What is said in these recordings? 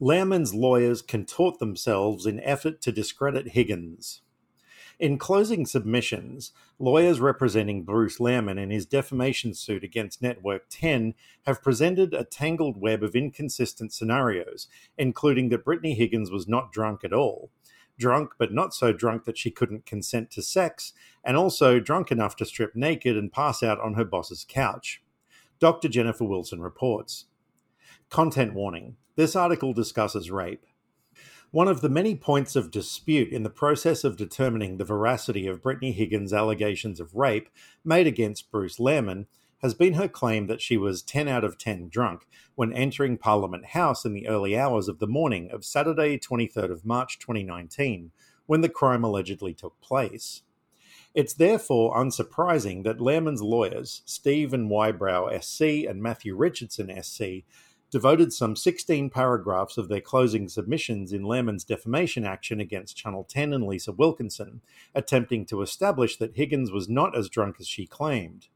Lehrmann's lawyers contort themselves in effort to discredit Higgins. In closing submissions, lawyers representing Bruce Lehrmann in his defamation suit against Network 10 have presented a tangled web of inconsistent scenarios, including that Brittany Higgins was not drunk at all, drunk but not so drunk that she couldn't consent to sex, and also drunk enough to strip naked and pass out on her boss's couch. Dr. Jennifer Wilson reports. Content warning this article discusses rape. One of the many points of dispute in the process of determining the veracity of Brittany Higgins' allegations of rape made against Bruce Lehrmann has been her claim that she was 10 out of 10 drunk when entering Parliament House in the early hours of the morning of Saturday, 23rd of March 2019, when the crime allegedly took place. It's therefore unsurprising that Lehrmann's lawyers, Steven Whybrow SC and Matthew Richardson SC, devoted some 16 paragraphs of their closing submissions in Lehrmann's defamation action against Channel 10 and Lisa Wilkinson, attempting to establish that Higgins was not as drunk as she claimed.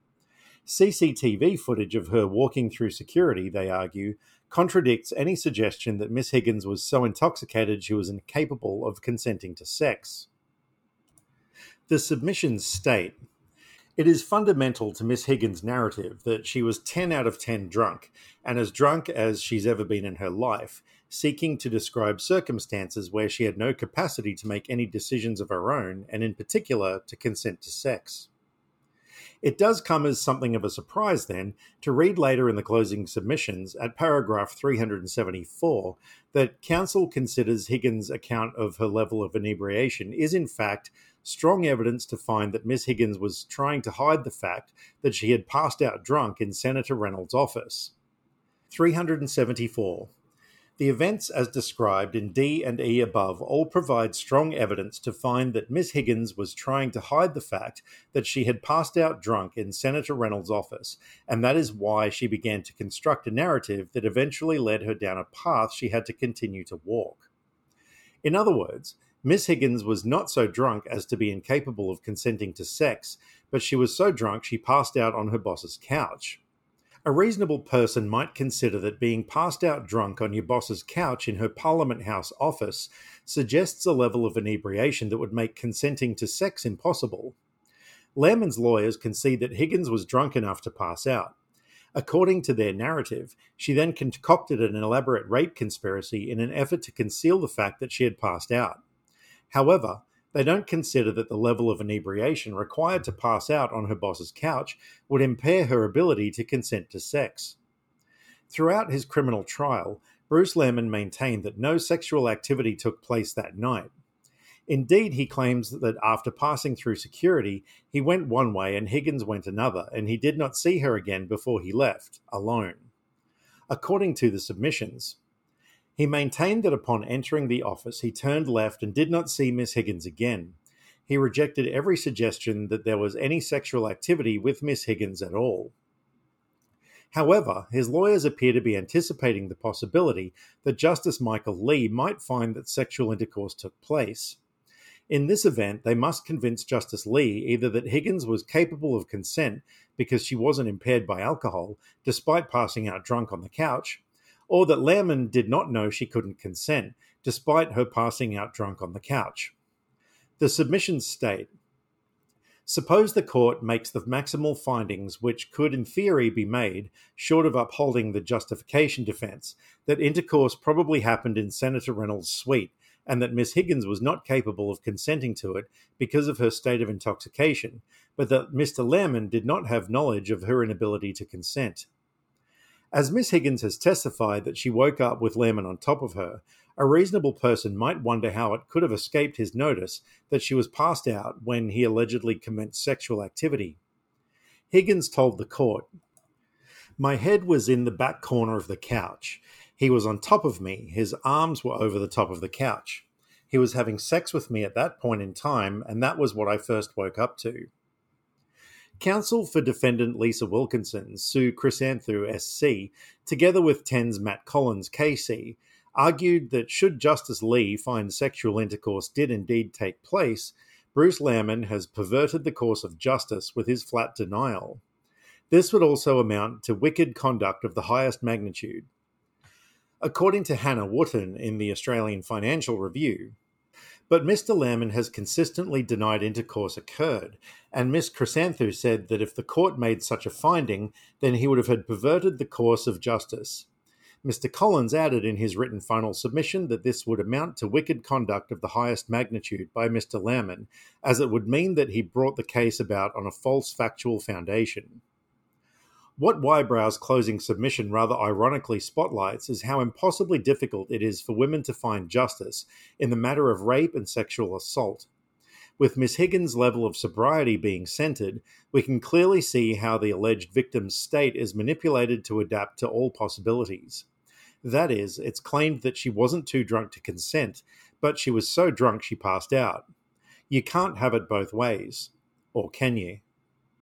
CCTV footage of her walking through security, they argue, contradicts any suggestion that Miss Higgins was so intoxicated she was incapable of consenting to sex. The submissions state it is fundamental to Miss Higgins' narrative that she was 10 out of 10 drunk, and as drunk as she's ever been in her life, seeking to describe circumstances where she had no capacity to make any decisions of her own, and in particular to consent to sex. It does come as something of a surprise, then, to read later in the closing submissions at paragraph 374 that counsel considers Higgins' account of her level of inebriation is, in fact, strong evidence to find that Miss Higgins was trying to hide the fact that she had passed out drunk in Senator Reynolds' office. 374. The events as described in D and E above all provide strong evidence to find that Miss Higgins was trying to hide the fact that she had passed out drunk in Senator Reynolds' office, and that is why she began to construct a narrative that eventually led her down a path she had to continue to walk. In other words, Miss Higgins was not so drunk as to be incapable of consenting to sex, but she was so drunk she passed out on her boss's couch. A reasonable person might consider that being passed out drunk on your boss's couch in her Parliament House office suggests a level of inebriation that would make consenting to sex impossible. Lehrmann's lawyers concede that Higgins was drunk enough to pass out. According to their narrative, she then concocted an elaborate rape conspiracy in an effort to conceal the fact that she had passed out. However, they don't consider that the level of inebriation required to pass out on her boss's couch would impair her ability to consent to sex. Throughout his criminal trial, Bruce Lehrmann maintained that no sexual activity took place that night. Indeed, he claims that after passing through security, he went one way and Higgins went another, and he did not see her again before he left, alone. According to the submissions, he maintained that upon entering the office, he turned left and did not see Miss Higgins again. He rejected every suggestion that there was any sexual activity with Miss Higgins at all. However, his lawyers appear to be anticipating the possibility that Justice Michael Lee might find that sexual intercourse took place. In this event, they must convince Justice Lee either that Higgins was capable of consent because she wasn't impaired by alcohol, despite passing out drunk on the couch, or that Lehrmann did not know she couldn't consent, despite her passing out drunk on the couch. The submissions state Suppose the court makes the maximal findings which could, in theory, be made, short of upholding the justification defense, that intercourse probably happened in Senator Reynolds' suite, and that Miss Higgins was not capable of consenting to it because of her state of intoxication, but that Mr. Lehrmann did not have knowledge of her inability to consent. As Miss Higgins has testified that she woke up with Lehrmann on top of her, a reasonable person might wonder how it could have escaped his notice that she was passed out when he allegedly commenced sexual activity. Higgins told the court, My head was in the back corner of the couch. He was on top of me. His arms were over the top of the couch. He was having sex with me at that point in time, and that was what I first woke up to. Counsel for defendant Lisa Wilkinson, Sue Chrysanthou SC, together with TEN's Matt Collins KC, argued that should Justice Lee find sexual intercourse did indeed take place, Bruce Lehrmann has perverted the course of justice with his flat denial. This would also amount to wicked conduct of the highest magnitude. according to Hannah Wootton in the Australian Financial Review. But Mr. Lehrmann has consistently denied intercourse occurred, and Miss Chrysanthou said that if the court made such a finding, then he would have had perverted the course of justice. Mr. Collins added in his written final submission that this would amount to wicked conduct of the highest magnitude by Mr. Lehrmann, as it would mean that he brought the case about on a false factual foundation. What Whybrow's closing submission rather ironically spotlights is how impossibly difficult it is for women to find justice in the matter of rape and sexual assault. With Miss Higgins' level of sobriety being centered, we can clearly see how the alleged victim's state is manipulated to adapt to all possibilities. That is, it's claimed that she wasn't too drunk to consent, but she was so drunk she passed out. You can't have it both ways. Or can you?